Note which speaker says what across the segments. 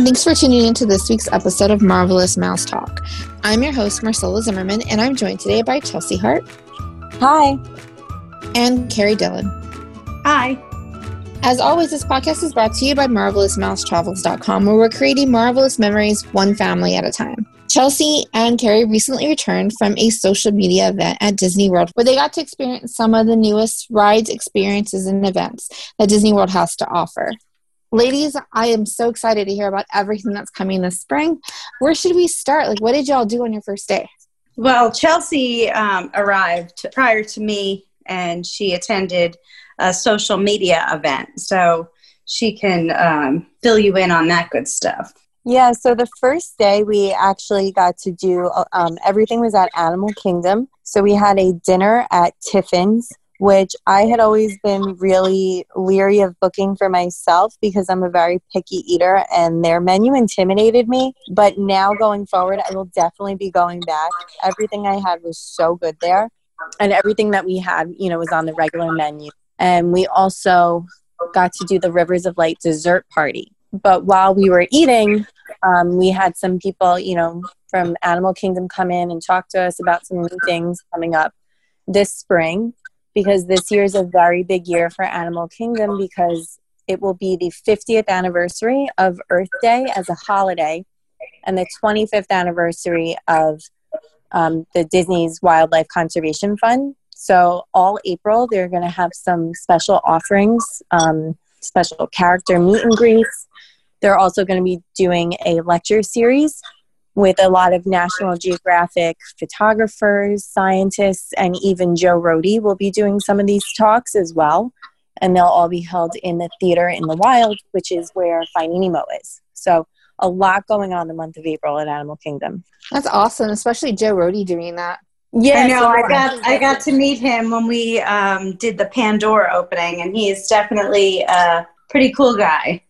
Speaker 1: and thanks for tuning in to this week's episode of Marvelous Mouse Talk. I'm your host, Marcella Zimmerman, and I'm joined today by Chelsea Hart.
Speaker 2: Hi.
Speaker 1: And Carrie Dillon.
Speaker 3: Hi.
Speaker 1: As always, this podcast is brought to you by MarvelousMouseTravels.com, where we're creating marvelous memories one family at a time. Chelsea and Carrie recently returned from a social media event at Disney World where they got to experience some of the newest rides, experiences, and events that Disney World has to offer. Ladies, I am so excited to hear about everything that's coming this spring. Where should we start? Like, what did y'all do on your first day?
Speaker 3: Well, Chelsea um, arrived prior to me and she attended a social media event. So she can um, fill you in on that good stuff.
Speaker 2: Yeah, so the first day we actually got to do um, everything was at Animal Kingdom. So we had a dinner at Tiffin's, which I had always been really leery of booking for myself because I'm a very picky eater and their menu intimidated me. But now going forward, I will definitely be going back. Everything I had was so good there, and everything that we had, you know, was on the regular menu. And we also got to do the Rivers of Light dessert party but while we were eating, um, we had some people, you know, from Animal Kingdom come in and talk to us about some new things coming up this spring because this year is a very big year for Animal Kingdom because it will be the 50th anniversary of Earth Day as a holiday and the 25th anniversary of um, the Disney's Wildlife Conservation Fund. So, all April, they're going to have some special offerings, um, special character meet and greets, they're also going to be doing a lecture series with a lot of National Geographic photographers, scientists, and even Joe Rohde will be doing some of these talks as well. And they'll all be held in the theater in the wild, which is where Finding Nemo is. So a lot going on the month of April at Animal Kingdom.
Speaker 1: That's awesome, especially Joe Rohde doing that.
Speaker 3: Yeah, I know. So I got I got to meet him when we um, did the Pandora opening, and he is definitely a pretty cool guy.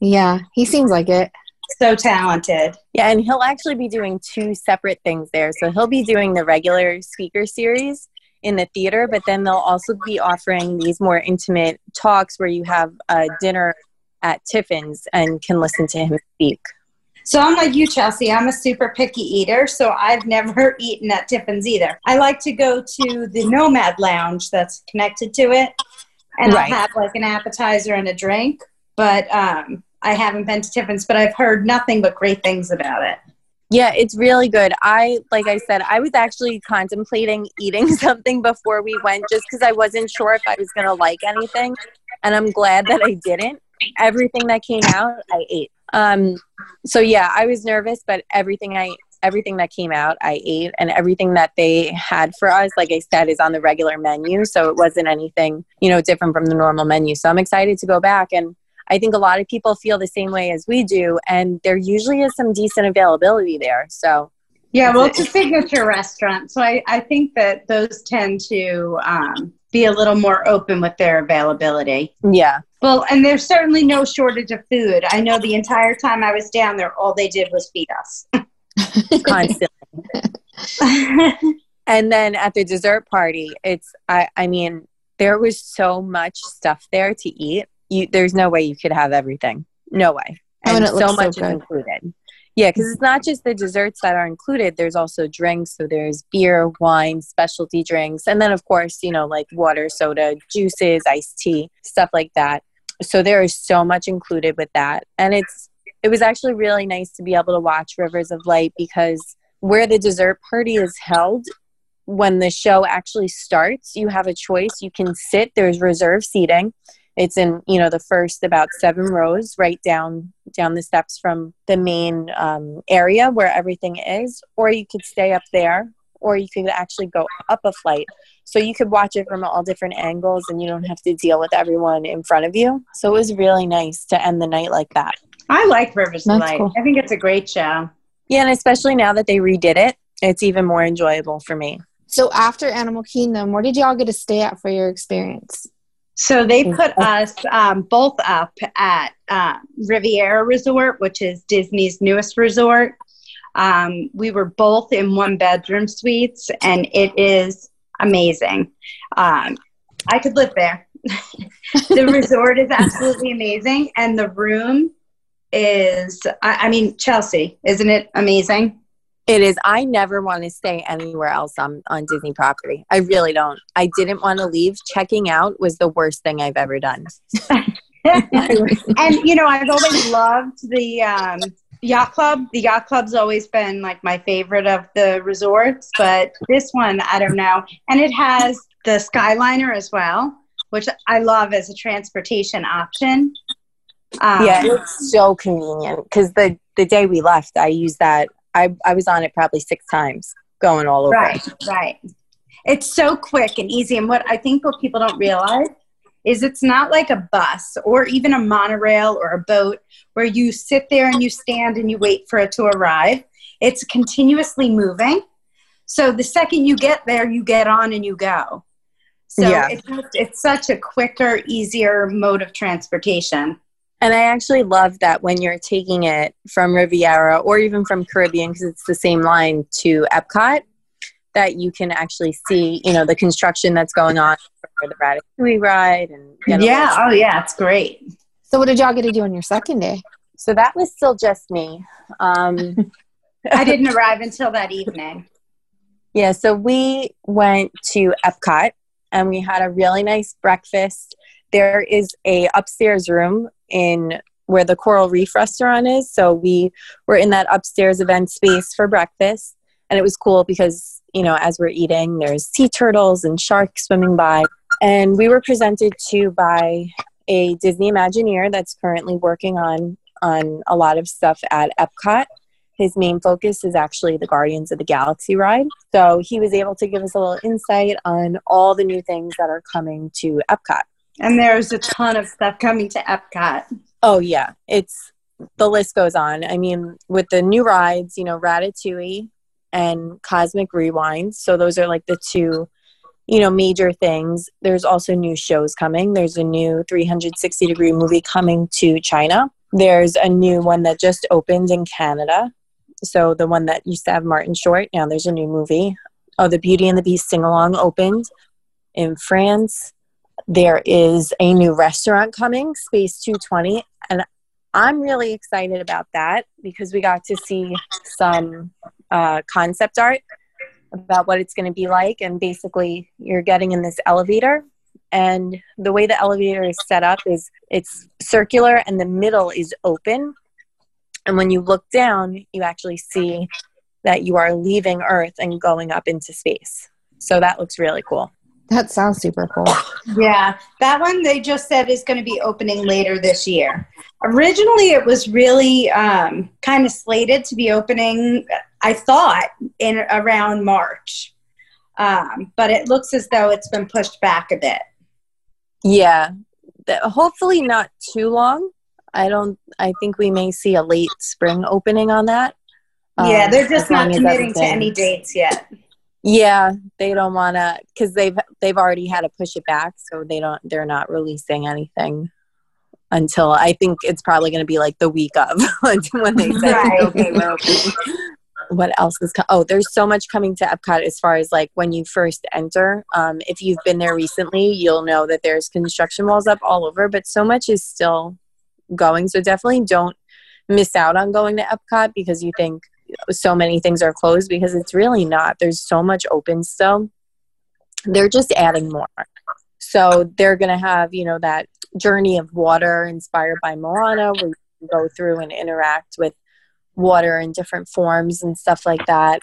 Speaker 1: Yeah, he seems like it.
Speaker 3: So talented.
Speaker 2: Yeah, and he'll actually be doing two separate things there. So he'll be doing the regular speaker series in the theater, but then they'll also be offering these more intimate talks where you have a dinner at Tiffin's and can listen to him speak.
Speaker 3: So I'm like you, Chelsea. I'm a super picky eater, so I've never eaten at Tiffin's either. I like to go to the Nomad Lounge that's connected to it, and right. I'll have like an appetizer and a drink. But um, I haven't been to Tiffin's, but I've heard nothing but great things about it.
Speaker 2: Yeah, it's really good. I, like I said, I was actually contemplating eating something before we went just because I wasn't sure if I was going to like anything. And I'm glad that I didn't. Everything that came out, I ate. Um, so yeah, I was nervous, but everything I everything that came out I ate and everything that they had for us like I said is on the regular menu so it wasn't anything you know different from the normal menu so I'm excited to go back and I think a lot of people feel the same way as we do, and there usually is some decent availability there. So,
Speaker 3: yeah, well, it's a signature restaurant, so I, I think that those tend to um, be a little more open with their availability.
Speaker 2: Yeah.
Speaker 3: Well, and there's certainly no shortage of food. I know the entire time I was down there, all they did was feed us
Speaker 2: constantly. and then at the dessert party, it's I, I mean, there was so much stuff there to eat you there's no way you could have everything. No way.
Speaker 1: And, oh, and
Speaker 2: so much so is included. Yeah, because it's not just the desserts that are included. There's also drinks. So there's beer, wine, specialty drinks, and then of course, you know, like water, soda, juices, iced tea, stuff like that. So there is so much included with that, and it's it was actually really nice to be able to watch Rivers of Light because where the dessert party is held, when the show actually starts, you have a choice. You can sit. There's reserved seating it's in you know the first about seven rows right down down the steps from the main um, area where everything is or you could stay up there or you could actually go up a flight. So you could watch it from all different angles and you don't have to deal with everyone in front of you. So it was really nice to end the night like that.
Speaker 3: I like rivers of light cool. i think it's a great show.
Speaker 2: Yeah and especially now that they redid it it's even more enjoyable for me.
Speaker 1: So after animal kingdom where did y'all get to stay at for your experience
Speaker 3: so they put us um, both up at uh, Riviera Resort, which is Disney's newest resort. Um, we were both in one bedroom suites, and it is amazing. Um, I could live there. the resort is absolutely amazing, and the room is, I, I mean, Chelsea, isn't it amazing?
Speaker 2: It is. I never want to stay anywhere else on, on Disney property. I really don't. I didn't want to leave. Checking out was the worst thing I've ever done.
Speaker 3: and, you know, I've always loved the um, yacht club. The yacht club's always been like my favorite of the resorts, but this one, I don't know. And it has the Skyliner as well, which I love as a transportation option.
Speaker 2: Um, yeah, it's so convenient because the the day we left, I used that. I I was on it probably six times, going all over.
Speaker 3: Right, right. It's so quick and easy, and what I think what people don't realize is it's not like a bus or even a monorail or a boat where you sit there and you stand and you wait for it to arrive. It's continuously moving. So the second you get there, you get on and you go. So yeah. it's, it's such a quicker, easier mode of transportation.
Speaker 2: And I actually love that when you're taking it from Riviera or even from Caribbean, because it's the same line to Epcot, that you can actually see, you know, the construction that's going on for the Ratatouille ride. And
Speaker 3: yeah, oh yeah, it's great.
Speaker 1: So, what did y'all get to do on your second day?
Speaker 2: So that was still just me. Um,
Speaker 3: I didn't arrive until that evening.
Speaker 2: Yeah, so we went to Epcot and we had a really nice breakfast. There is a upstairs room in where the Coral Reef restaurant is. So we were in that upstairs event space for breakfast. And it was cool because, you know, as we're eating, there's sea turtles and sharks swimming by. And we were presented to by a Disney Imagineer that's currently working on on a lot of stuff at Epcot. His main focus is actually the Guardians of the Galaxy ride. So he was able to give us a little insight on all the new things that are coming to Epcot.
Speaker 3: And there's a ton of stuff coming to Epcot.
Speaker 2: Oh yeah, it's the list goes on. I mean, with the new rides, you know, Ratatouille and Cosmic Rewind. So those are like the two, you know, major things. There's also new shows coming. There's a new 360 degree movie coming to China. There's a new one that just opened in Canada. So the one that used to have Martin Short, now there's a new movie. Oh, the Beauty and the Beast sing along opened in France. There is a new restaurant coming, Space 220, and I'm really excited about that because we got to see some uh, concept art about what it's going to be like. And basically, you're getting in this elevator, and the way the elevator is set up is it's circular and the middle is open. And when you look down, you actually see that you are leaving Earth and going up into space. So that looks really cool.
Speaker 1: That sounds super cool.
Speaker 3: Yeah, that one they just said is going to be opening later this year. Originally, it was really um, kind of slated to be opening, I thought, in around March. Um, but it looks as though it's been pushed back a bit.
Speaker 2: Yeah, hopefully not too long. I don't. I think we may see a late spring opening on that.
Speaker 3: Yeah, um, they're just not committing to any dates yet.
Speaker 2: Yeah, they don't want to because they've they've already had to push it back, so they don't. They're not releasing anything until I think it's probably going to be like the week of when they say right. okay, we're open. What else is? Co- oh, there's so much coming to Epcot as far as like when you first enter. Um, if you've been there recently, you'll know that there's construction walls up all over, but so much is still going. So definitely don't miss out on going to Epcot because you think so many things are closed because it's really not. There's so much open still. They're just adding more. So they're going to have, you know, that journey of water inspired by Moana where you go through and interact with water in different forms and stuff like that.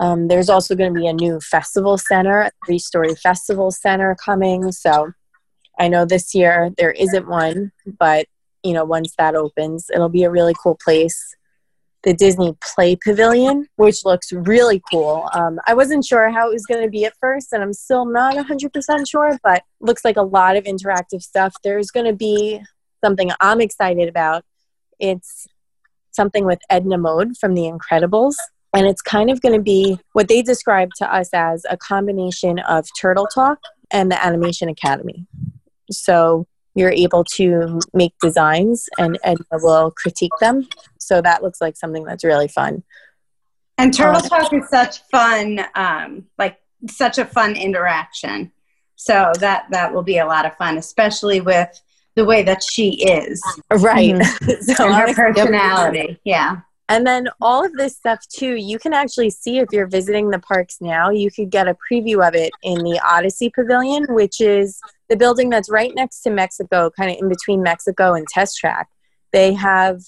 Speaker 2: Um, there's also going to be a new festival center, three story festival center coming. So I know this year there isn't one, but you know, once that opens, it'll be a really cool place the Disney Play Pavilion, which looks really cool. Um, I wasn't sure how it was going to be at first, and I'm still not 100% sure, but looks like a lot of interactive stuff. There's going to be something I'm excited about. It's something with Edna Mode from The Incredibles. And it's kind of going to be what they describe to us as a combination of Turtle Talk and the Animation Academy. So you're able to make designs and Edna will critique them. So that looks like something that's really fun.
Speaker 3: And Turtle um, Talk is such fun, um, like such a fun interaction. So that that will be a lot of fun, especially with the way that she is.
Speaker 2: Right. Mm-hmm.
Speaker 3: so and her personality. Yep. Yeah.
Speaker 2: And then all of this stuff too, you can actually see if you're visiting the parks now, you could get a preview of it in the Odyssey Pavilion, which is the building that's right next to Mexico, kind of in between Mexico and Test Track. They have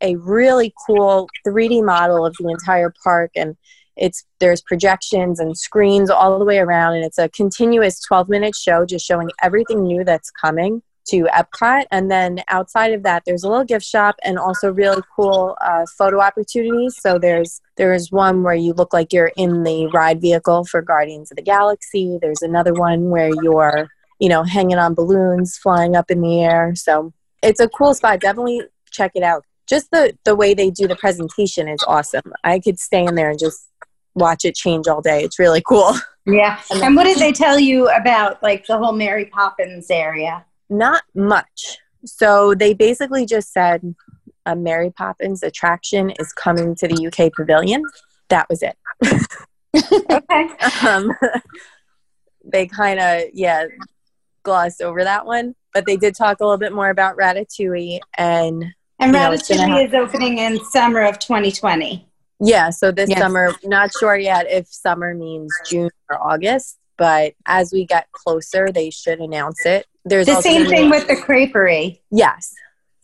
Speaker 2: a really cool 3D model of the entire park and it's there's projections and screens all the way around and it's a continuous 12 minute show just showing everything new that's coming to Epcot. And then outside of that, there's a little gift shop and also really cool uh, photo opportunities. So there's there's one where you look like you're in the ride vehicle for Guardians of the Galaxy. There's another one where you're you know hanging on balloons, flying up in the air. So it's a cool spot. Definitely check it out. Just the the way they do the presentation is awesome. I could stay in there and just watch it change all day. It's really cool.
Speaker 3: Yeah. And what did they tell you about like the whole Mary Poppins area?
Speaker 2: Not much. So they basically just said a Mary Poppins attraction is coming to the UK Pavilion. That was it. okay. um, they kind of, yeah, glossed over that one, but they did talk a little bit more about Ratatouille and.
Speaker 3: And Ratatouille know, is opening in summer of 2020.
Speaker 2: Yeah, so this yes. summer, not sure yet if summer means June or August, but as we get closer, they should announce it.
Speaker 3: There's the same thing with the creperie.
Speaker 2: Yes.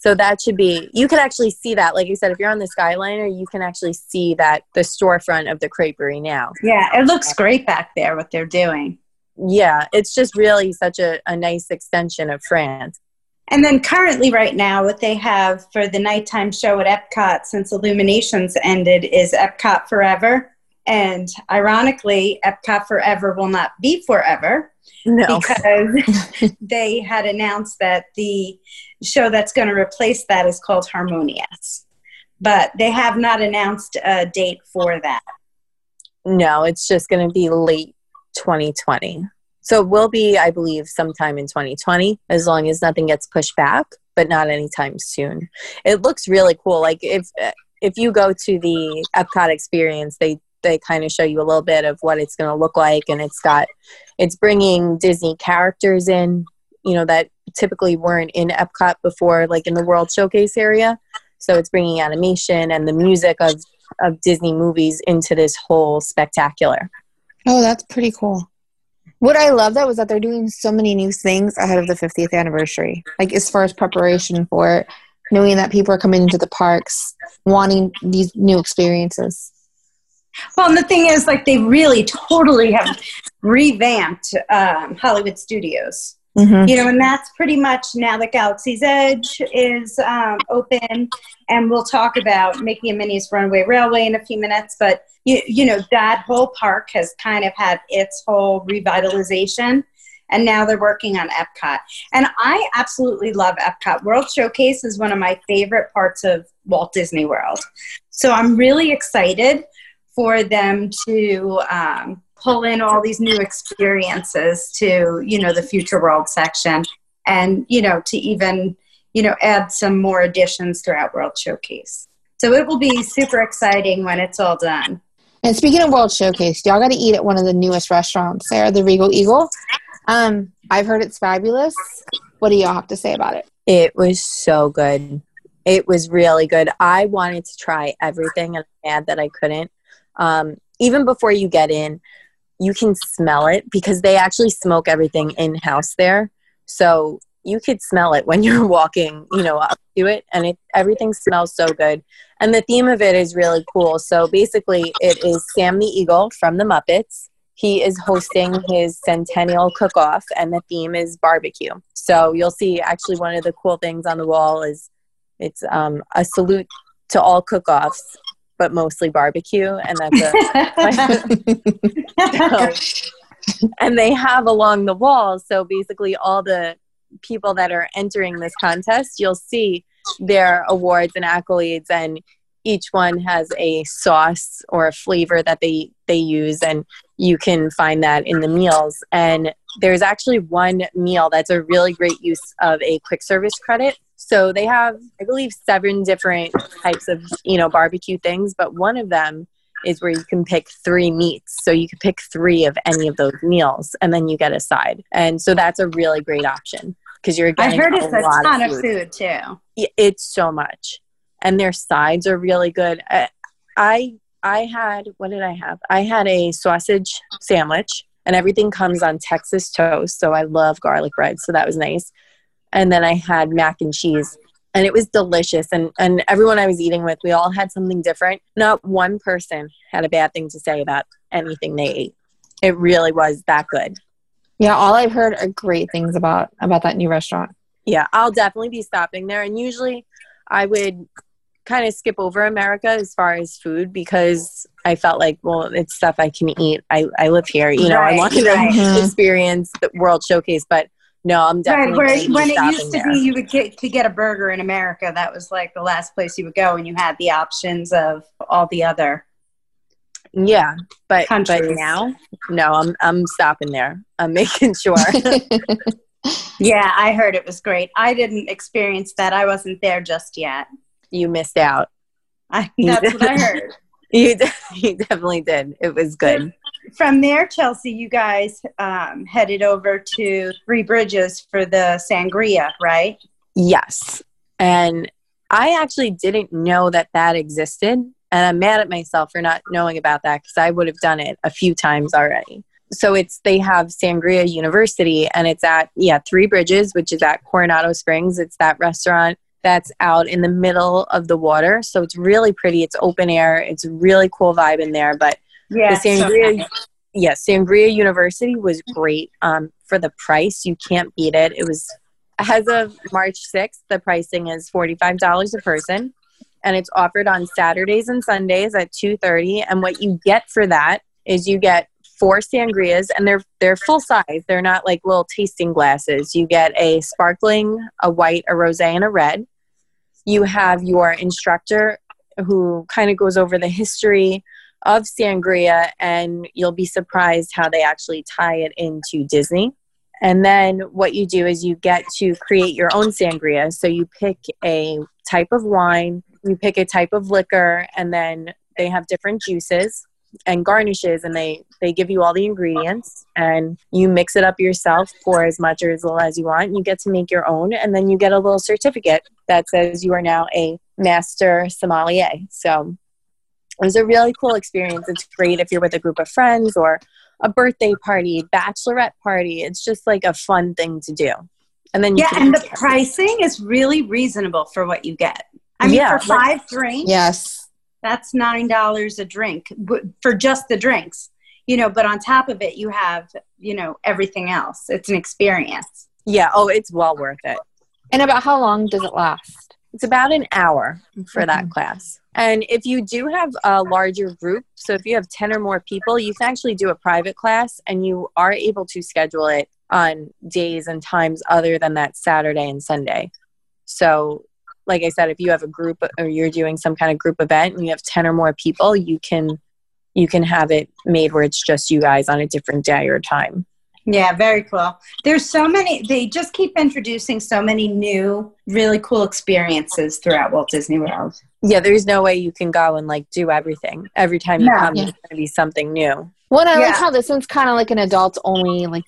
Speaker 2: So that should be, you can actually see that. Like you said, if you're on the Skyliner, you can actually see that the storefront of the creperie now.
Speaker 3: Yeah, it looks great back there, what they're doing.
Speaker 2: Yeah, it's just really such a, a nice extension of France.
Speaker 3: And then currently, right now, what they have for the nighttime show at Epcot since Illuminations ended is Epcot Forever. And ironically, Epcot Forever will not be forever no. because they had announced that the show that's going to replace that is called Harmonious. But they have not announced a date for that.
Speaker 2: No, it's just going to be late 2020. So it will be, I believe, sometime in 2020, as long as nothing gets pushed back, but not anytime soon. It looks really cool. Like if if you go to the Epcot experience, they they kind of show you a little bit of what it's going to look like and it's got it's bringing disney characters in you know that typically weren't in epcot before like in the world showcase area. So it's bringing animation and the music of of disney movies into this whole spectacular.
Speaker 1: Oh that's pretty cool. What i love that was that they're doing so many new things ahead of the 50th anniversary like as far as preparation for it knowing that people are coming into the parks wanting these new experiences
Speaker 3: well, and the thing is, like, they really totally have revamped um, Hollywood Studios. Mm-hmm. You know, and that's pretty much now that Galaxy's Edge is um, open, and we'll talk about Mickey and Minnie's Runaway Railway in a few minutes. But you, you know, that whole park has kind of had its whole revitalization, and now they're working on Epcot. And I absolutely love Epcot. World Showcase is one of my favorite parts of Walt Disney World, so I'm really excited for them to um, pull in all these new experiences to you know the future world section and you know to even you know add some more additions throughout world showcase. So it will be super exciting when it's all done.
Speaker 1: And speaking of world showcase y'all got to eat at one of the newest restaurants there the regal eagle. Um, i've heard it's fabulous. What do y'all have to say about it?
Speaker 2: It was so good. It was really good. I wanted to try everything and i mad that i couldn't um, even before you get in, you can smell it because they actually smoke everything in house there. So you could smell it when you're walking, you know, up to it, and it everything smells so good. And the theme of it is really cool. So basically, it is Sam the Eagle from the Muppets. He is hosting his centennial cook-off, and the theme is barbecue. So you'll see actually one of the cool things on the wall is it's um, a salute to all cook-offs but mostly barbecue, and that's a. so, and they have along the walls. So basically, all the people that are entering this contest, you'll see their awards and accolades, and each one has a sauce or a flavor that they they use, and you can find that in the meals. And there's actually one meal that's a really great use of a quick service credit so they have, I believe, seven different types of, you know, barbecue things, but one of them is where you can pick three meats. So you can pick three of any of those meals and then you get a side. And so that's a really great option. because you're
Speaker 3: getting I heard it's a, a ton of food. of food. too.
Speaker 2: It's so much, and their sides are really good. I, I I had what did I have? I had a sausage sandwich, and everything comes on Texas toast. So I love garlic bread, so that was nice. And then I had mac and cheese, and it was delicious. And and everyone I was eating with, we all had something different. Not one person had a bad thing to say about anything they ate. It really was that good.
Speaker 1: Yeah, all I've heard are great things about about that new restaurant.
Speaker 2: Yeah, I'll definitely be stopping there. And usually, I would kind of skip over America as far as food because I felt like, well, it's stuff I can eat. I, I live here, you know. Right, I wanted right. to experience the World Showcase, but no, I'm definitely
Speaker 3: right. Where, when it used to there. be, you would get to get a burger in America. That was like the last place you would go, and you had the options of all the other
Speaker 2: yeah, but countries. but now, no, I'm I'm stopping there. I'm making sure.
Speaker 3: yeah, I heard it was great. I didn't experience that. I wasn't there just yet.
Speaker 2: You missed out.
Speaker 3: I, that's what I heard.
Speaker 2: you, you definitely did. It was good.
Speaker 3: From there, Chelsea, you guys um, headed over to Three Bridges for the sangria, right?
Speaker 2: Yes. And I actually didn't know that that existed and I'm mad at myself for not knowing about that because I would have done it a few times already. So it's they have Sangria University and it's at yeah, Three Bridges, which is at Coronado Springs. It's that restaurant that's out in the middle of the water. So it's really pretty. It's open air. It's really cool vibe in there. But yeah, the Sangria so yeah, Sangria University was great. Um, for the price, you can't beat it. It was as of March 6th, the pricing is $45 a person and it's offered on Saturdays and Sundays at 2:30 and what you get for that is you get four sangrias and they're they're full size. They're not like little tasting glasses. You get a sparkling, a white, a rosé and a red. You have your instructor who kind of goes over the history of sangria and you'll be surprised how they actually tie it into Disney. And then what you do is you get to create your own sangria. So you pick a type of wine, you pick a type of liquor, and then they have different juices and garnishes and they they give you all the ingredients and you mix it up yourself pour as much or as little as you want you get to make your own and then you get a little certificate that says you are now a master sommelier so it was a really cool experience it's great if you're with a group of friends or a birthday party bachelorette party it's just like a fun thing to do and then
Speaker 3: yeah and the pricing is really reasonable for what you get I mean, yeah, for five drinks,
Speaker 1: yes,
Speaker 3: that's nine dollars a drink for just the drinks. You know, but on top of it, you have you know everything else. It's an experience.
Speaker 2: Yeah. Oh, it's well worth it.
Speaker 1: And about how long does it last?
Speaker 2: It's about an hour for that mm-hmm. class. And if you do have a larger group, so if you have 10 or more people, you can actually do a private class and you are able to schedule it on days and times other than that Saturday and Sunday. So like I said, if you have a group or you're doing some kind of group event and you have 10 or more people, you can you can have it made where it's just you guys on a different day or time.
Speaker 3: Yeah, very cool. There's so many they just keep introducing so many new really cool experiences throughout Walt Disney World.
Speaker 2: Yeah, there's no way you can go and like do everything. Every time you no, come yeah. there's going to be something new.
Speaker 1: Well, I yeah. like how this one's kind of like an adult only like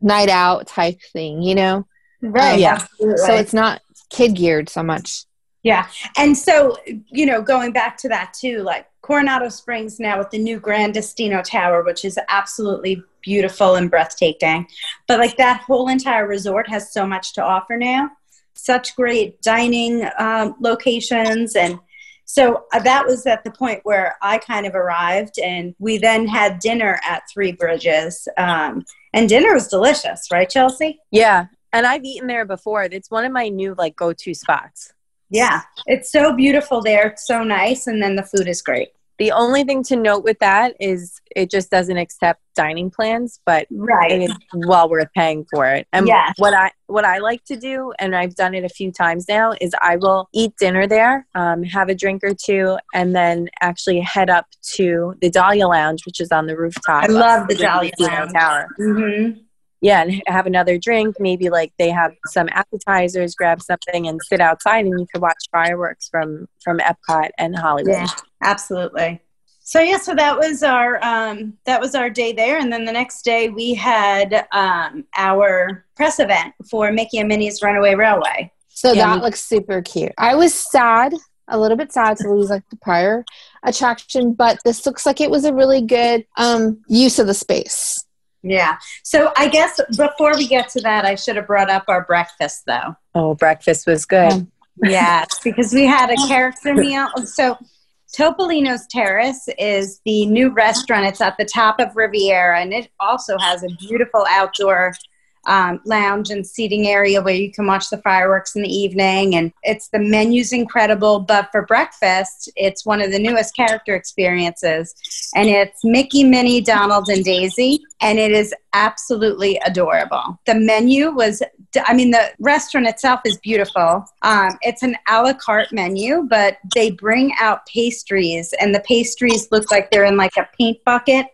Speaker 1: night out type thing, you know?
Speaker 3: Right.
Speaker 1: Um, yeah. Absolutely. So it's not kid geared so much.
Speaker 3: Yeah. And so, you know, going back to that too, like Coronado Springs now with the new Gran Destino Tower, which is absolutely beautiful and breathtaking. But like that whole entire resort has so much to offer now. Such great dining um, locations. And so uh, that was at the point where I kind of arrived, and we then had dinner at Three Bridges. Um, and dinner was delicious, right, Chelsea?
Speaker 2: Yeah. And I've eaten there before. It's one of my new like go to spots.
Speaker 3: Yeah, it's so beautiful there. It's so nice, and then the food is great.
Speaker 2: The only thing to note with that is it just doesn't accept dining plans, but
Speaker 3: right.
Speaker 2: it's well worth paying for it. And yes. what I what I like to do, and I've done it a few times now, is I will eat dinner there, um, have a drink or two, and then actually head up to the Dahlia Lounge, which is on the rooftop.
Speaker 3: I love the Dahlia Lounge Tower. Mm-hmm
Speaker 2: yeah, and have another drink. Maybe like they have some appetizers, grab something, and sit outside, and you could watch fireworks from from Epcot and Hollywood. Yeah,
Speaker 3: absolutely. So yeah, so that was our um, that was our day there, and then the next day we had um, our press event for Mickey and Minnie's Runaway Railway.
Speaker 1: So yeah, that we- looks super cute. I was sad, a little bit sad to lose like the prior attraction, but this looks like it was a really good um, use of the space.
Speaker 3: Yeah. So I guess before we get to that, I should have brought up our breakfast though.
Speaker 2: Oh, breakfast was good.
Speaker 3: yes, because we had a character meal. So Topolino's Terrace is the new restaurant. It's at the top of Riviera, and it also has a beautiful outdoor um, lounge and seating area where you can watch the fireworks in the evening. And it's the menu's incredible, but for breakfast, it's one of the newest character experiences. And it's Mickey, Minnie, Donald, and Daisy. And it is absolutely adorable. The menu was, I mean, the restaurant itself is beautiful. Um, it's an a la carte menu, but they bring out pastries, and the pastries look like they're in like a paint bucket.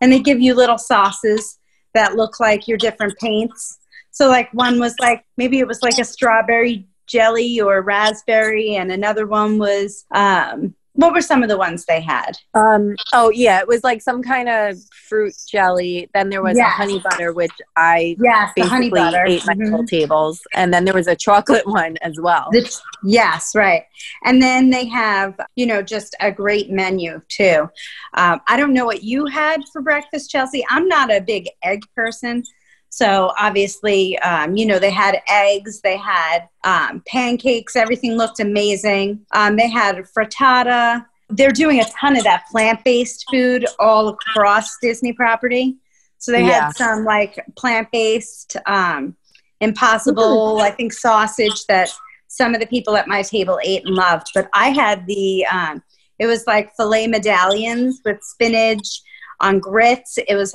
Speaker 3: And they give you little sauces that look like your different paints. So like one was like maybe it was like a strawberry jelly or raspberry, and another one was um, what were some of the ones they had?
Speaker 2: Um, oh yeah, it was like some kind of fruit jelly. Then there was yes. a honey butter, which I
Speaker 3: yes, basically
Speaker 2: ate my mm-hmm. whole tables, and then there was a chocolate one as well. The,
Speaker 3: yes, right. And then they have you know just a great menu too. Um, I don't know what you had for breakfast, Chelsea. I'm not a big egg person. So obviously, um, you know, they had eggs, they had um, pancakes, everything looked amazing. Um, they had frittata. They're doing a ton of that plant based food all across Disney property. So they yeah. had some like plant based, um, impossible, I think, sausage that some of the people at my table ate and loved. But I had the, um, it was like filet medallions with spinach on grits. It was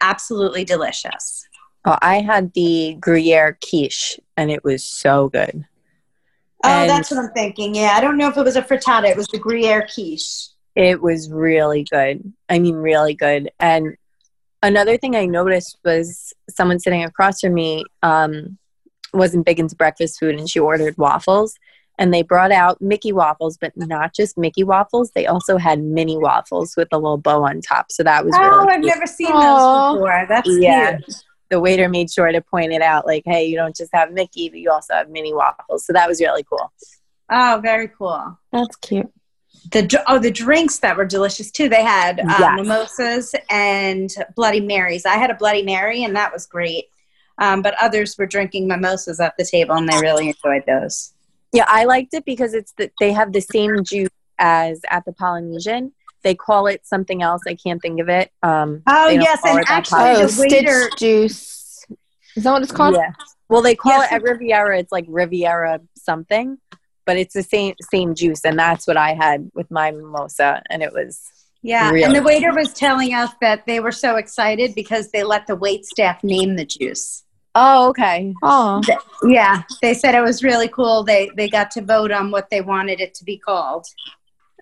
Speaker 3: absolutely delicious.
Speaker 2: Oh, I had the Gruyere quiche and it was so good.
Speaker 3: Oh, and that's what I'm thinking. Yeah, I don't know if it was a frittata. It was the Gruyere quiche.
Speaker 2: It was really good. I mean, really good. And another thing I noticed was someone sitting across from me um, wasn't big into breakfast food and she ordered waffles. And they brought out Mickey waffles, but not just Mickey waffles. They also had Minnie waffles with a little bow on top. So that was
Speaker 3: oh,
Speaker 2: really
Speaker 3: I've cute. never seen Aww. those before. That's yeah. cute
Speaker 2: the waiter made sure to point it out like hey you don't just have mickey but you also have Minnie waffles. So that was really cool.
Speaker 3: Oh very cool.
Speaker 1: That's cute.
Speaker 3: The oh the drinks that were delicious too. They had um, yes. mimosas and bloody marys. I had a bloody mary and that was great. Um, but others were drinking mimosas at the table and they really enjoyed those.
Speaker 2: Yeah i liked it because it's the, they have the same juice as at the polynesian they call it something else. I can't think of it. Um,
Speaker 3: oh yes, and actually oh, the waiter
Speaker 1: juice. Is that what it's called? Yeah.
Speaker 2: Well, they call yes. it at Riviera. It's like Riviera something, but it's the same same juice, and that's what I had with my mimosa, and it was.
Speaker 3: Yeah, really and the waiter was telling us that they were so excited because they let the wait staff name the juice.
Speaker 2: Oh, okay.
Speaker 1: Oh,
Speaker 3: yeah. They said it was really cool. They they got to vote on what they wanted it to be called.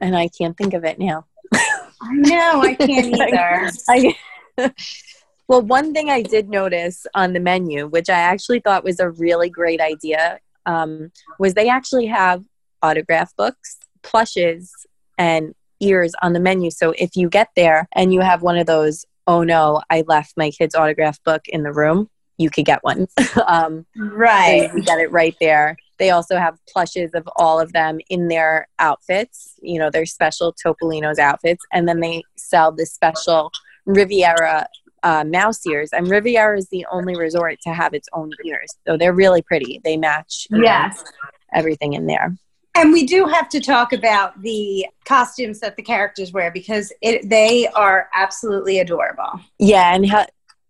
Speaker 2: And I can't think of it now.
Speaker 3: I know, I can't either. I,
Speaker 2: well, one thing I did notice on the menu, which I actually thought was a really great idea, um, was they actually have autograph books, plushes, and ears on the menu. So if you get there and you have one of those, oh no, I left my kid's autograph book in the room, you could get one. um,
Speaker 3: right.
Speaker 2: So you get it right there. They also have plushes of all of them in their outfits, you know, their special Topolino's outfits. And then they sell the special Riviera uh, mouse ears. And Riviera is the only resort to have its own ears. So they're really pretty. They match
Speaker 3: yes.
Speaker 2: everything in there.
Speaker 3: And we do have to talk about the costumes that the characters wear because it, they are absolutely adorable.
Speaker 2: Yeah, and how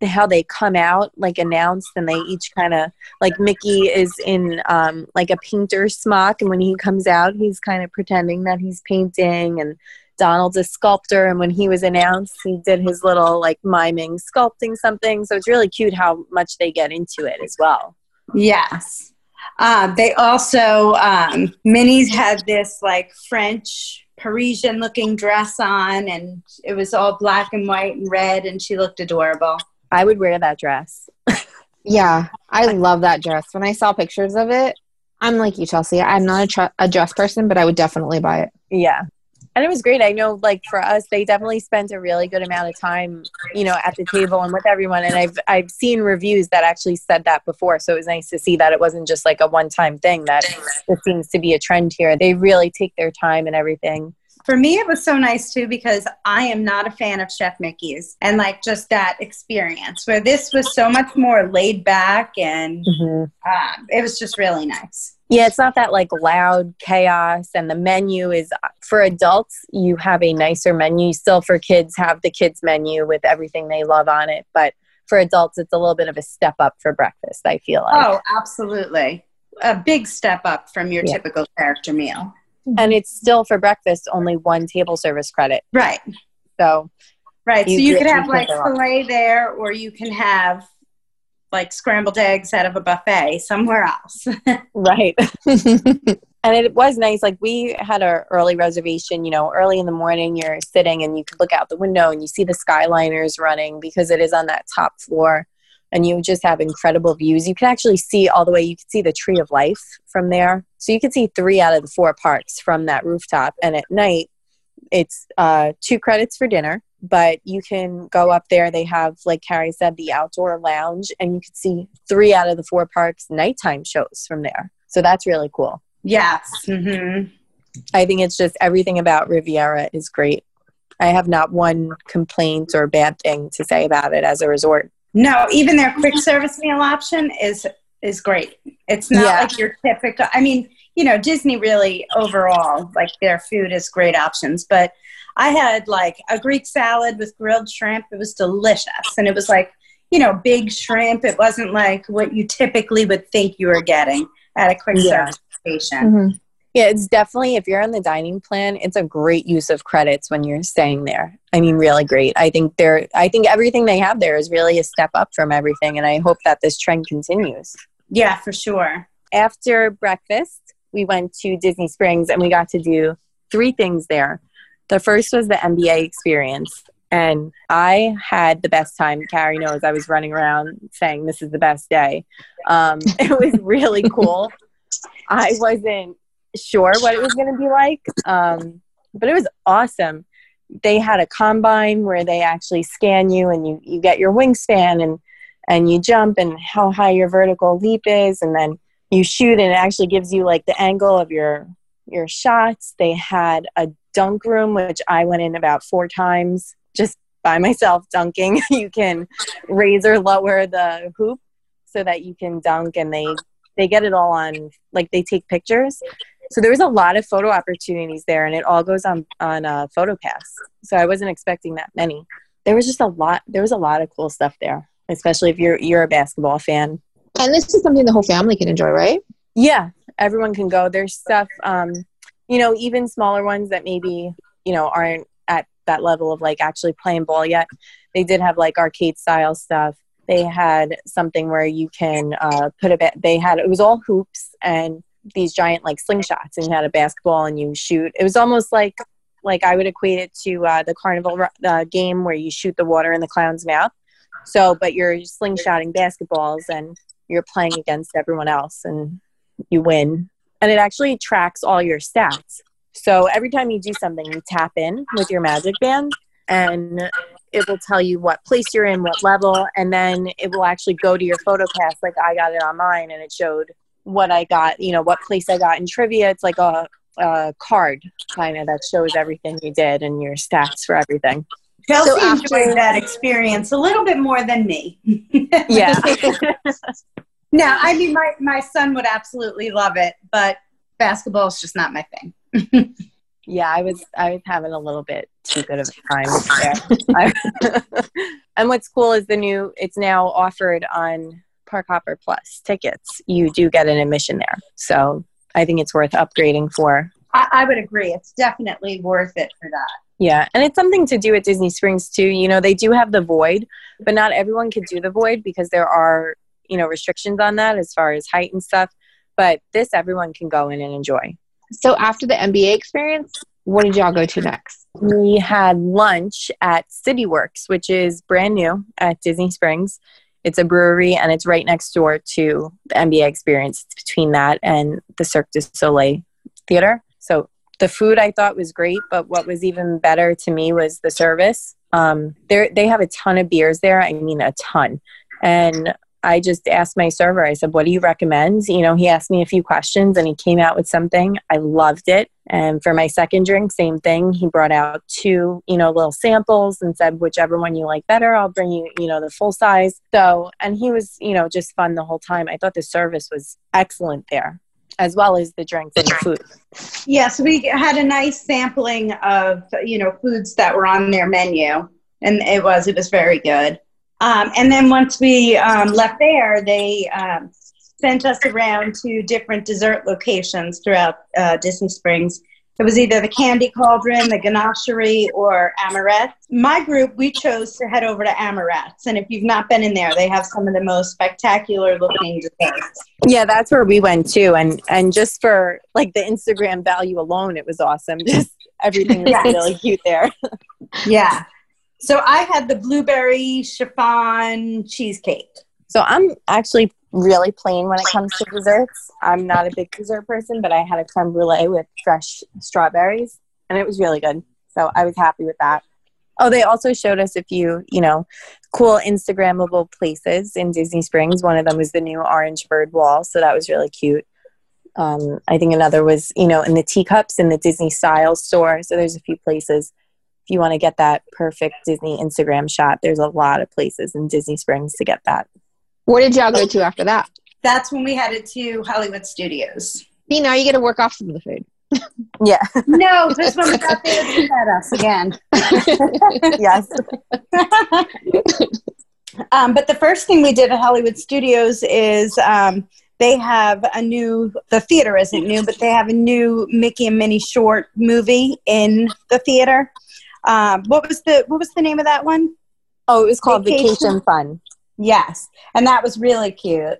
Speaker 2: how they come out like announced and they each kind of like mickey is in um like a painter smock and when he comes out he's kind of pretending that he's painting and donald's a sculptor and when he was announced he did his little like miming sculpting something so it's really cute how much they get into it as well.
Speaker 3: Yes. Uh, they also um, minnie's had this like french parisian looking dress on and it was all black and white and red and she looked adorable
Speaker 2: I would wear that dress.
Speaker 1: yeah, I love that dress. When I saw pictures of it, I'm like you, Chelsea. I'm not a, tr- a dress person, but I would definitely buy it.
Speaker 2: Yeah. and it was great. I know, like for us, they definitely spent a really good amount of time, you know, at the table and with everyone. And I've I've seen reviews that actually said that before, so it was nice to see that it wasn't just like a one time thing. That it seems to be a trend here. They really take their time and everything.
Speaker 3: For me, it was so nice too because I am not a fan of Chef Mickey's and like just that experience where this was so much more laid back and mm-hmm. uh, it was just really nice.
Speaker 2: Yeah, it's not that like loud chaos, and the menu is for adults. You have a nicer menu. Still, for kids, have the kids menu with everything they love on it. But for adults, it's a little bit of a step up for breakfast. I feel like.
Speaker 3: Oh, absolutely, a big step up from your yeah. typical character meal.
Speaker 2: And it's still for breakfast only one table service credit.
Speaker 3: Right.
Speaker 2: So.
Speaker 3: Right. You so you could have like filet there, or you can have like scrambled eggs out of a buffet somewhere else.
Speaker 2: right. and it was nice. Like we had our early reservation, you know, early in the morning, you're sitting and you could look out the window and you see the skyliners running because it is on that top floor and you just have incredible views. You can actually see all the way, you can see the tree of life from there. So you can see three out of the four parks from that rooftop. And at night, it's uh, two credits for dinner but you can go up there. They have, like Carrie said, the outdoor lounge, and you can see three out of the four parks nighttime shows from there. So that's really cool.
Speaker 3: Yes. Mm-hmm.
Speaker 2: I think it's just everything about Riviera is great. I have not one complaint or bad thing to say about it as a resort.
Speaker 3: No, even their quick service meal option is is great. It's not yeah. like your typical. I mean, you know, Disney really overall like their food is great options, but I had like a Greek salad with grilled shrimp. It was delicious. And it was like, you know, big shrimp. It wasn't like what you typically would think you were getting at a quick yeah. service station.
Speaker 2: Mm-hmm. Yeah, it's definitely, if you're on the dining plan, it's a great use of credits when you're staying there. I mean, really great. I think they're, I think everything they have there is really a step up from everything. And I hope that this trend continues.
Speaker 3: Yeah, for sure.
Speaker 2: After breakfast, we went to Disney Springs and we got to do three things there. The first was the NBA experience. And I had the best time. Carrie knows I was running around saying this is the best day. Um, it was really cool. I wasn't sure what it was going to be like, um, but it was awesome. They had a combine where they actually scan you and you, you get your wingspan and, and you jump and how high your vertical leap is. And then you shoot and it actually gives you like the angle of your your shots. They had a dunk room, which I went in about four times just by myself dunking. you can raise or lower the hoop so that you can dunk and they they get it all on like they take pictures. So there was a lot of photo opportunities there and it all goes on on uh, PhotoPass. So I wasn't expecting that many. There was just a lot there was a lot of cool stuff there, especially if you're you're a basketball fan.
Speaker 1: And this is something the whole family can enjoy, right?
Speaker 2: Yeah, everyone can go. There's stuff um, you know, even smaller ones that maybe, you know, aren't at that level of like actually playing ball yet. They did have like arcade style stuff. They had something where you can uh, put a bit, they had, it was all hoops and these giant like slingshots and you had a basketball and you shoot. It was almost like, like I would equate it to uh, the carnival uh, game where you shoot the water in the clown's mouth. So, but you're slingshotting basketballs and you're playing against everyone else and you win and it actually tracks all your stats. So every time you do something, you tap in with your magic band and it will tell you what place you're in, what level, and then it will actually go to your PhotoPass. Like I got it on mine and it showed what I got, you know, what place I got in trivia. It's like a, a card kind of that shows everything you did and your stats for everything.
Speaker 3: Chelsea so after, enjoyed that experience a little bit more than me.
Speaker 2: yeah.
Speaker 3: No, I mean my my son would absolutely love it, but basketball is just not my thing.
Speaker 2: yeah, I was I was having a little bit too good of a time there. and what's cool is the new it's now offered on Park Hopper Plus tickets. You do get an admission there, so I think it's worth upgrading for.
Speaker 3: I, I would agree. It's definitely worth it for that.
Speaker 2: Yeah, and it's something to do at Disney Springs too. You know, they do have the void, but not everyone can do the void because there are you know restrictions on that as far as height and stuff but this everyone can go in and enjoy
Speaker 1: so after the nba experience what did y'all go to next
Speaker 2: we had lunch at cityworks which is brand new at disney springs it's a brewery and it's right next door to the nba experience it's between that and the cirque du soleil theater so the food I thought was great, but what was even better to me was the service. Um, they they have a ton of beers there. I mean, a ton. And I just asked my server, I said, What do you recommend? You know, he asked me a few questions and he came out with something. I loved it. And for my second drink, same thing. He brought out two, you know, little samples and said, Whichever one you like better, I'll bring you, you know, the full size. So, and he was, you know, just fun the whole time. I thought the service was excellent there as well as the drinks and the food.
Speaker 3: Yes, we had a nice sampling of, you know, foods that were on their menu. And it was, it was very good. Um, and then once we um, left there, they um, sent us around to different dessert locations throughout uh, Disney Springs. It was either the Candy Cauldron, the Ganachery, or Amorette's. My group, we chose to head over to Amorette's. And if you've not been in there, they have some of the most spectacular looking desserts.
Speaker 2: Yeah, that's where we went too. And and just for like the Instagram value alone, it was awesome. Just everything was yes. really cute there.
Speaker 3: yeah. So I had the blueberry chiffon cheesecake.
Speaker 2: So I'm actually really plain when it comes to desserts. I'm not a big dessert person, but I had a creme brulee with fresh strawberries and it was really good. So I was happy with that. Oh, they also showed us a few, you know, cool Instagrammable places in Disney Springs. One of them was the new Orange Bird Wall, so that was really cute. Um, I think another was, you know, in the teacups in the Disney Style store. So there's a few places If you want to get that perfect Disney Instagram shot, there's a lot of places in Disney Springs to get that.
Speaker 1: Where did y'all go to after that?
Speaker 3: That's when we headed to Hollywood Studios.
Speaker 1: See, now you get to work off some of the food.
Speaker 2: yeah.
Speaker 3: No, this one got there to at us again.
Speaker 2: yes.
Speaker 3: um, but the first thing we did at Hollywood Studios is um, they have a new the theater isn't new but they have a new mickey and minnie short movie in the theater um, what was the what was the name of that one?
Speaker 2: Oh, it was called Vacation, Vacation Fun.
Speaker 3: Yes, and that was really cute.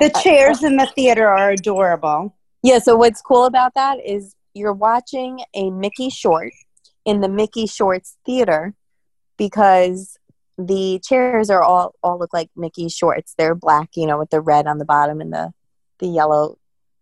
Speaker 3: The chairs in the theater are adorable.
Speaker 2: Yeah. So what's cool about that is you're watching a Mickey short in the Mickey Shorts theater because the chairs are all all look like Mickey shorts. They're black, you know, with the red on the bottom and the the yellow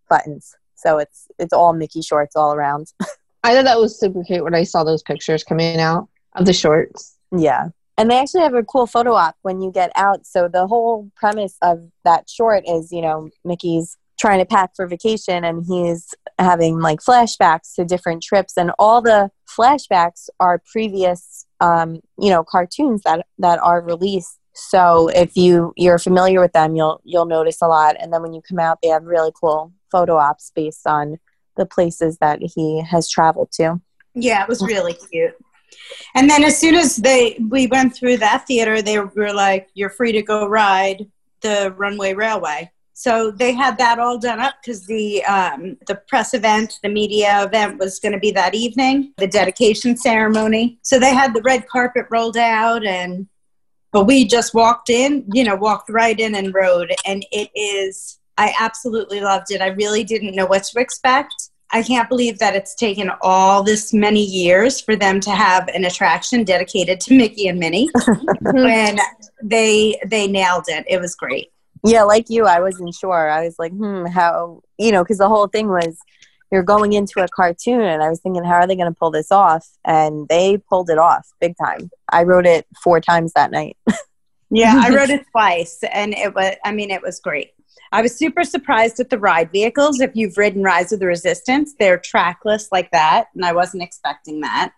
Speaker 2: buttons. So it's it's all Mickey shorts all around.
Speaker 1: I thought that was super cute when I saw those pictures coming out of the shorts.
Speaker 2: Yeah. And they actually have a cool photo op when you get out. So the whole premise of that short is, you know, Mickey's trying to pack for vacation and he's having like flashbacks to different trips and all the flashbacks are previous um, you know cartoons that that are released so if you you're familiar with them you'll you'll notice a lot and then when you come out they have really cool photo ops based on the places that he has traveled to.
Speaker 3: Yeah, it was really cute. And then as soon as they we went through that theater, they were like, "You're free to go ride the Runaway Railway." So they had that all done up because the um, the press event, the media event was going to be that evening, the dedication ceremony. So they had the red carpet rolled out, and but we just walked in, you know, walked right in and rode, and it is I absolutely loved it. I really didn't know what to expect. I can't believe that it's taken all this many years for them to have an attraction dedicated to Mickey and Minnie. when they they nailed it. It was great.
Speaker 2: Yeah, like you, I wasn't sure. I was like, hmm, how you know, because the whole thing was you're going into a cartoon and I was thinking, how are they gonna pull this off? And they pulled it off big time. I wrote it four times that night.
Speaker 3: yeah, I wrote it twice and it was I mean it was great. I was super surprised at the ride vehicles. If you've ridden Rise of the Resistance, they're trackless like that, and I wasn't expecting that.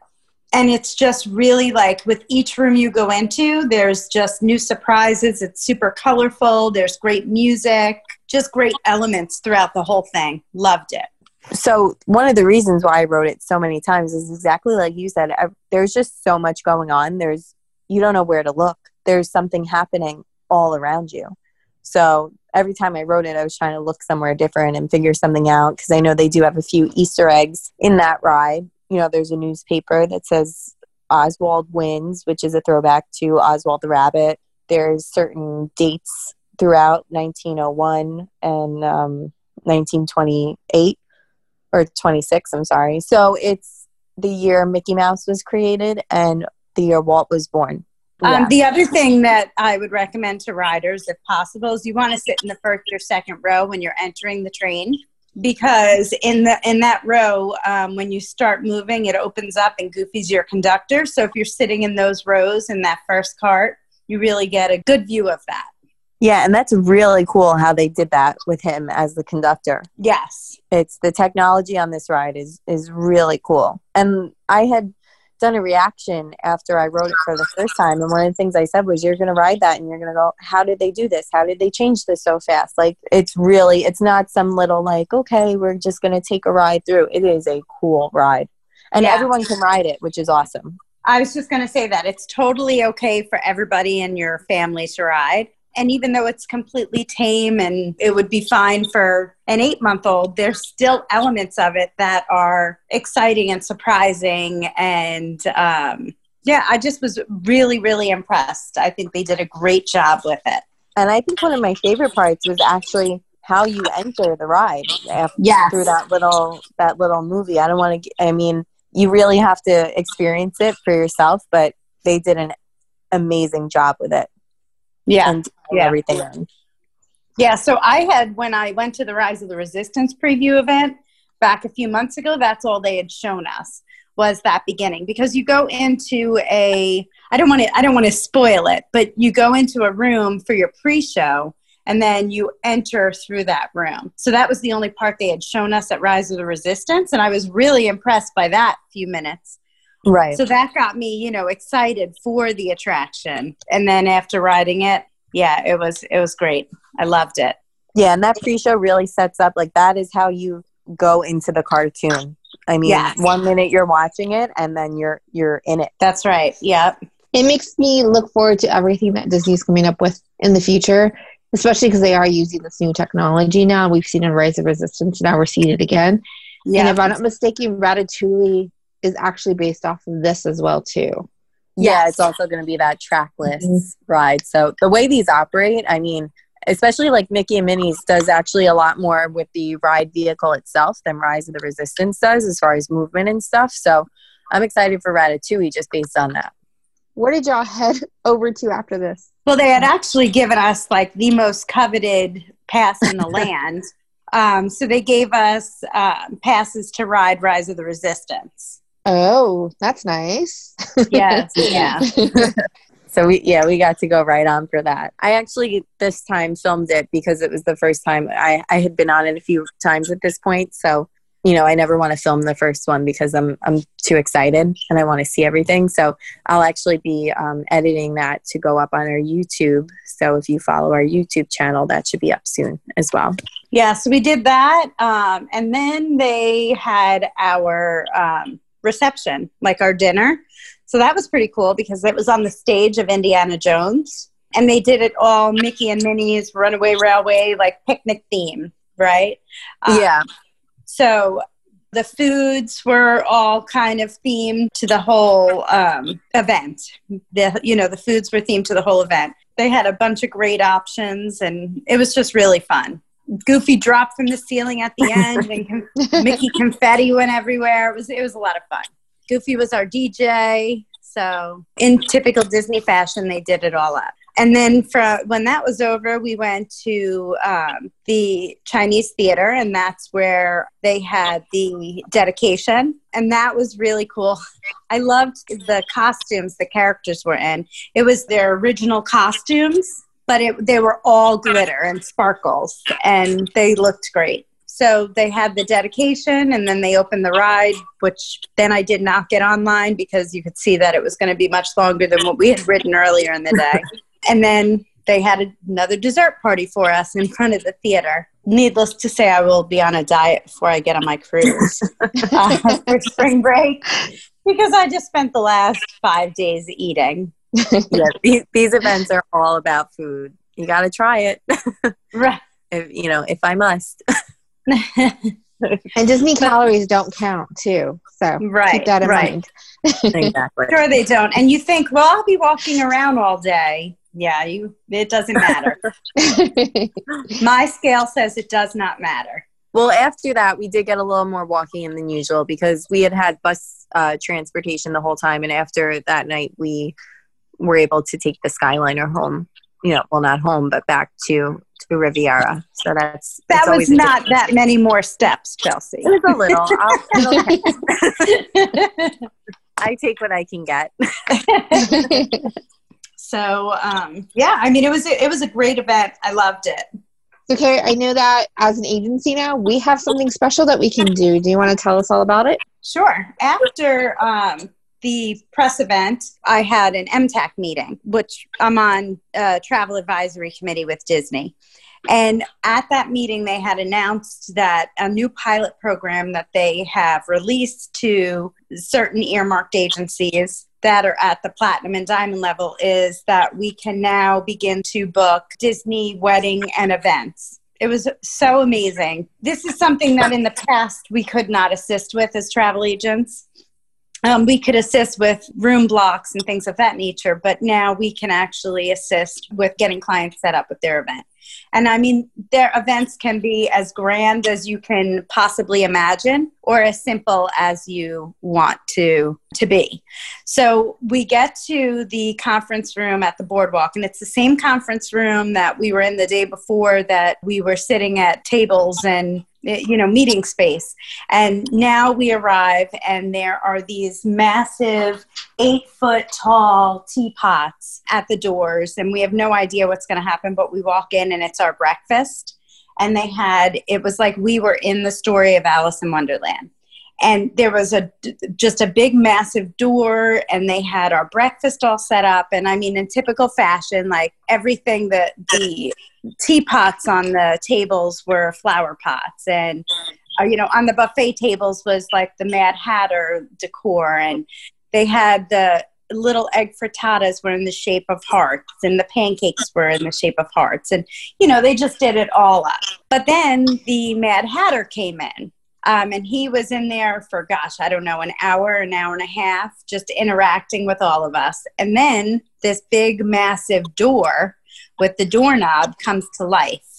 Speaker 3: And it's just really like with each room you go into, there's just new surprises. It's super colorful. There's great music, just great elements throughout the whole thing. Loved it.
Speaker 2: So, one of the reasons why I wrote it so many times is exactly like you said. I, there's just so much going on. There's, you don't know where to look. There's something happening all around you. So every time I wrote it, I was trying to look somewhere different and figure something out because I know they do have a few Easter eggs in that ride. You know, there's a newspaper that says Oswald wins, which is a throwback to Oswald the Rabbit. There's certain dates throughout 1901 and um, 1928 or 26, I'm sorry. So it's the year Mickey Mouse was created and the year Walt was born.
Speaker 3: Um, yeah. the other thing that I would recommend to riders, if possible, is you want to sit in the first or second row when you're entering the train. because in the in that row um, when you start moving it opens up and goofy's your conductor so if you're sitting in those rows in that first cart you really get a good view of that
Speaker 2: yeah and that's really cool how they did that with him as the conductor
Speaker 3: yes
Speaker 2: it's the technology on this ride is is really cool and i had done a reaction after I wrote it for the first time. And one of the things I said was, You're going to ride that and you're going to go, How did they do this? How did they change this so fast? Like, it's really, it's not some little, like, okay, we're just going to take a ride through. It is a cool ride. And yeah. everyone can ride it, which is awesome.
Speaker 3: I was just going to say that it's totally okay for everybody in your family to ride. And even though it's completely tame and it would be fine for an eight month old, there's still elements of it that are exciting and surprising. And um, yeah, I just was really, really impressed. I think they did a great job with it.
Speaker 2: And I think one of my favorite parts was actually how you enter the ride
Speaker 3: yes.
Speaker 2: through that little that little movie. I don't want to. I mean, you really have to experience it for yourself, but they did an amazing job with it
Speaker 3: yeah,
Speaker 2: and yeah. everything in.
Speaker 3: Yeah, so I had when I went to the Rise of the Resistance preview event back a few months ago, that's all they had shown us was that beginning because you go into a I don't want to I don't want to spoil it, but you go into a room for your pre-show and then you enter through that room. So that was the only part they had shown us at Rise of the Resistance and I was really impressed by that few minutes.
Speaker 2: Right.
Speaker 3: So that got me, you know, excited for the attraction. And then after riding it, yeah, it was it was great. I loved it.
Speaker 2: Yeah, and that pre-show really sets up like that is how you go into the cartoon. I mean, yes. one minute you're watching it and then you're you're in it.
Speaker 3: That's right. Yep.
Speaker 1: It makes me look forward to everything that Disney's coming up with in the future, especially because they are using this new technology now. We've seen a Rise of Resistance, now we're seeing it again. Yeah. And if I'm not mistaken, Ratatouille is actually based off of this as well too.
Speaker 2: Yeah, yes. it's also going to be that trackless mm-hmm. ride. So the way these operate, I mean, especially like Mickey and Minnie's does actually a lot more with the ride vehicle itself than Rise of the Resistance does as far as movement and stuff. So I'm excited for Ratatouille just based on that.
Speaker 1: Where did y'all head over to after this?
Speaker 3: Well, they had actually given us like the most coveted pass in the land. Um, so they gave us uh, passes to ride Rise of the Resistance.
Speaker 1: Oh, that's nice.
Speaker 3: yes, yeah.
Speaker 2: so we yeah, we got to go right on for that. I actually this time filmed it because it was the first time I, I had been on it a few times at this point. So, you know, I never want to film the first one because I'm I'm too excited and I want to see everything. So I'll actually be um, editing that to go up on our YouTube. So if you follow our YouTube channel, that should be up soon as well.
Speaker 3: Yeah, so we did that. Um, and then they had our um, reception, like our dinner. So that was pretty cool because it was on the stage of Indiana Jones. And they did it all Mickey and Minnie's Runaway Railway, like picnic theme, right?
Speaker 2: Uh, yeah.
Speaker 3: so the foods were all kind of themed to the whole um, event. The you know the foods were themed to the whole event. They had a bunch of great options, and it was just really fun. Goofy dropped from the ceiling at the end, and com- Mickey confetti went everywhere. It was it was a lot of fun. Goofy was our DJ, so in typical Disney fashion, they did it all up. And then for, when that was over, we went to um, the Chinese theater, and that's where they had the dedication. And that was really cool. I loved the costumes the characters were in. It was their original costumes but it, they were all glitter and sparkles and they looked great. So they had the dedication and then they opened the ride which then i did not get online because you could see that it was going to be much longer than what we had written earlier in the day. And then they had another dessert party for us in front of the theater. Needless to say i will be on a diet before i get on my cruise for spring break because i just spent the last five days eating
Speaker 2: yeah, these, these events are all about food. You got to try it.
Speaker 3: right.
Speaker 2: If, you know, if I must.
Speaker 1: and Disney calories don't count too. So right, keep that in right. mind.
Speaker 2: exactly.
Speaker 3: Sure they don't. And you think, well, I'll be walking around all day. Yeah, you it doesn't matter. My scale says it does not matter.
Speaker 2: Well, after that, we did get a little more walking in than usual because we had had bus uh, transportation the whole time. And after that night, we were able to take the Skyliner home. You know, well, not home, but back to to Riviera. So that's
Speaker 3: that was not that many more steps, Chelsea.
Speaker 2: It was a little. I take what I can get.
Speaker 3: so um, yeah, I mean, it was a, it was a great event. I loved it.
Speaker 1: Okay, I know that as an agency now, we have something special that we can do. Do you want to tell us all about it?
Speaker 3: Sure. After um, the press event, I had an MTAC meeting, which I'm on a travel advisory committee with Disney. And at that meeting, they had announced that a new pilot program that they have released to certain earmarked agencies that are at the platinum and diamond level is that we can now begin to book Disney wedding and events. It was so amazing. This is something that in the past we could not assist with as travel agents. Um, we could assist with room blocks and things of that nature, but now we can actually assist with getting clients set up with their event. And I mean, their events can be as grand as you can possibly imagine or as simple as you want to to be. So we get to the conference room at the boardwalk and it's the same conference room that we were in the day before that we were sitting at tables and you know meeting space and now we arrive and there are these massive eight foot tall teapots at the doors and we have no idea what's going to happen but we walk in and it's our breakfast. And they had it was like we were in the story of alice in wonderland. And there was a just a big massive door and they had our breakfast all set up. And i mean in typical fashion like everything that the teapots on the tables were flower pots. And uh, you know on the buffet tables was like the mad hatter decor. And they had the little egg frittatas were in the shape of hearts and the pancakes were in the shape of hearts and you know they just did it all up. But then the mad hatter came in um, and he was in there for gosh i don't know an hour an hour and a half just interacting with all of us. And then this big massive door with the doorknob comes to life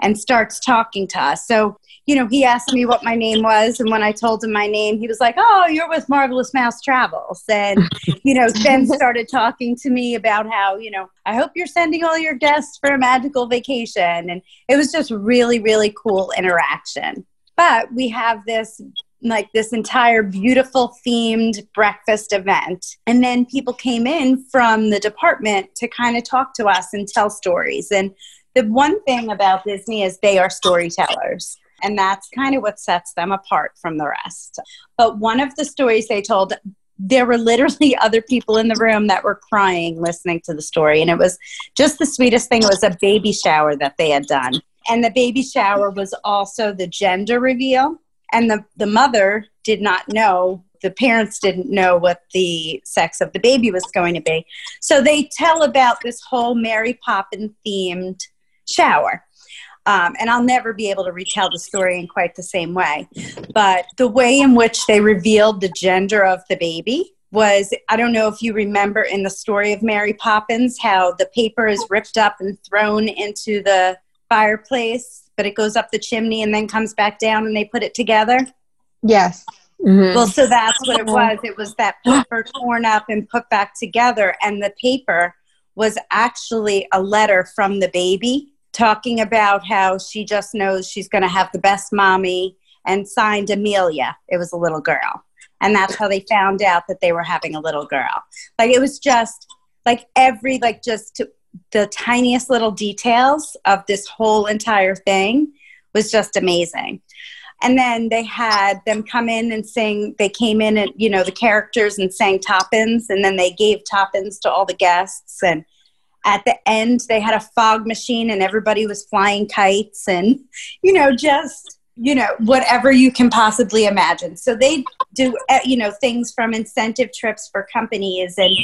Speaker 3: and starts talking to us so you know, he asked me what my name was. And when I told him my name, he was like, Oh, you're with Marvelous Mouse Travels. And, you know, then started talking to me about how, you know, I hope you're sending all your guests for a magical vacation. And it was just really, really cool interaction. But we have this like this entire beautiful themed breakfast event. And then people came in from the department to kind of talk to us and tell stories. And the one thing about Disney is they are storytellers. And that's kind of what sets them apart from the rest. But one of the stories they told, there were literally other people in the room that were crying listening to the story. And it was just the sweetest thing. It was a baby shower that they had done. And the baby shower was also the gender reveal. And the, the mother did not know the parents didn't know what the sex of the baby was going to be. So they tell about this whole Mary Poppins themed shower. Um, and I'll never be able to retell the story in quite the same way. But the way in which they revealed the gender of the baby was I don't know if you remember in the story of Mary Poppins how the paper is ripped up and thrown into the fireplace, but it goes up the chimney and then comes back down and they put it together.
Speaker 1: Yes.
Speaker 3: Mm-hmm. Well, so that's what it was. It was that paper torn up and put back together, and the paper was actually a letter from the baby talking about how she just knows she's going to have the best mommy and signed Amelia. It was a little girl. And that's how they found out that they were having a little girl. Like it was just like every, like just the tiniest little details of this whole entire thing was just amazing. And then they had them come in and sing, they came in and, you know, the characters and sang Tuppence, and then they gave Tuppence to all the guests. And at the end they had a fog machine and everybody was flying kites and you know just you know whatever you can possibly imagine. So they do uh, you know things from incentive trips for companies and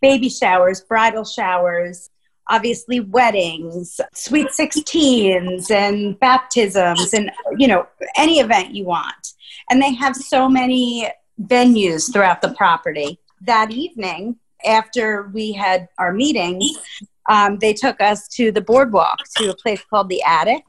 Speaker 3: baby showers bridal showers obviously weddings sweet 16s and baptisms and you know any event you want. And they have so many venues throughout the property. That evening after we had our meeting, um, they took us to the boardwalk to a place called the Attic.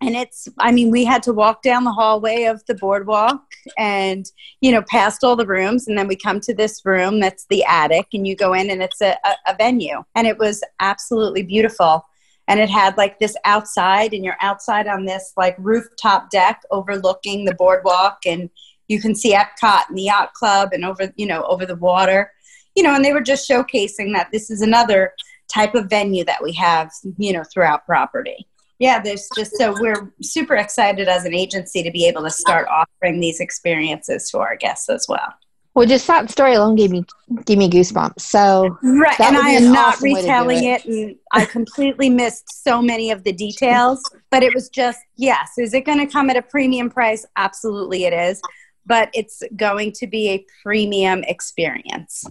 Speaker 3: And it's, I mean, we had to walk down the hallway of the boardwalk and, you know, past all the rooms. And then we come to this room that's the attic, and you go in and it's a, a, a venue. And it was absolutely beautiful. and it had like this outside and you're outside on this like rooftop deck overlooking the boardwalk and you can see Epcot and the yacht club and over you know over the water you know and they were just showcasing that this is another type of venue that we have you know throughout property yeah there's just so we're super excited as an agency to be able to start offering these experiences to our guests as well
Speaker 1: well, just that story alone gave me gave me goosebumps. So
Speaker 3: right, and I am not awesome retelling it. it, and I completely missed so many of the details. But it was just yes. Is it going to come at a premium price? Absolutely, it is. But it's going to be a premium experience.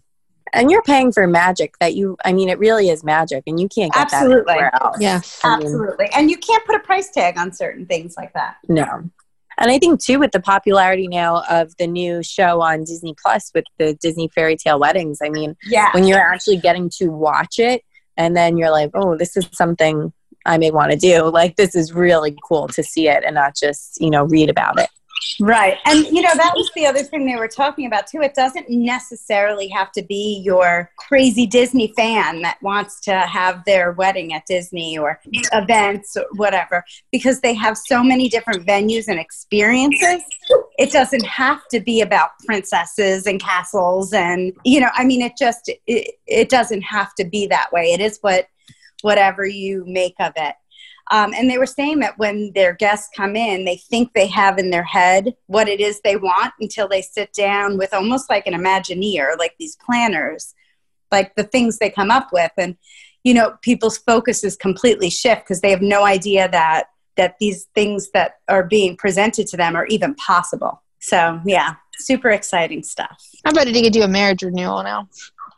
Speaker 2: And you're paying for magic that you. I mean, it really is magic, and you can't get absolutely. that anywhere else.
Speaker 1: Yes,
Speaker 3: absolutely. and you can't put a price tag on certain things like that.
Speaker 2: No. And I think too, with the popularity now of the new show on Disney Plus with the Disney fairy tale weddings, I mean, yeah. when you're actually getting to watch it, and then you're like, oh, this is something I may want to do. Like, this is really cool to see it and not just, you know, read about it.
Speaker 3: Right. And, you know, that was the other thing they were talking about, too. It doesn't necessarily have to be your crazy Disney fan that wants to have their wedding at Disney or events or whatever, because they have so many different venues and experiences. It doesn't have to be about princesses and castles. And, you know, I mean, it just, it, it doesn't have to be that way. It is what, whatever you make of it. Um, and they were saying that when their guests come in, they think they have in their head what it is they want until they sit down with almost like an Imagineer, like these planners, like the things they come up with. And, you know, people's focuses completely shift because they have no idea that that these things that are being presented to them are even possible. So, yeah, super exciting stuff.
Speaker 1: I'm ready to do a marriage renewal now.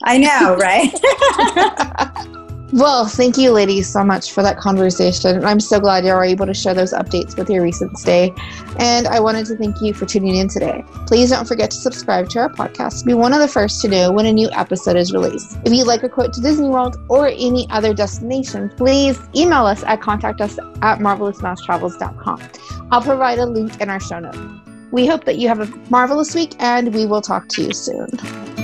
Speaker 3: I know, right?
Speaker 1: Well, thank you, ladies, so much for that conversation. I'm so glad you were able to share those updates with your recent stay. And I wanted to thank you for tuning in today. Please don't forget to subscribe to our podcast to be one of the first to know when a new episode is released. If you'd like a quote to Disney World or any other destination, please email us at contact us at marvelousmousetravels.com. I'll provide a link in our show notes. We hope that you have a marvelous week and we will talk to you soon.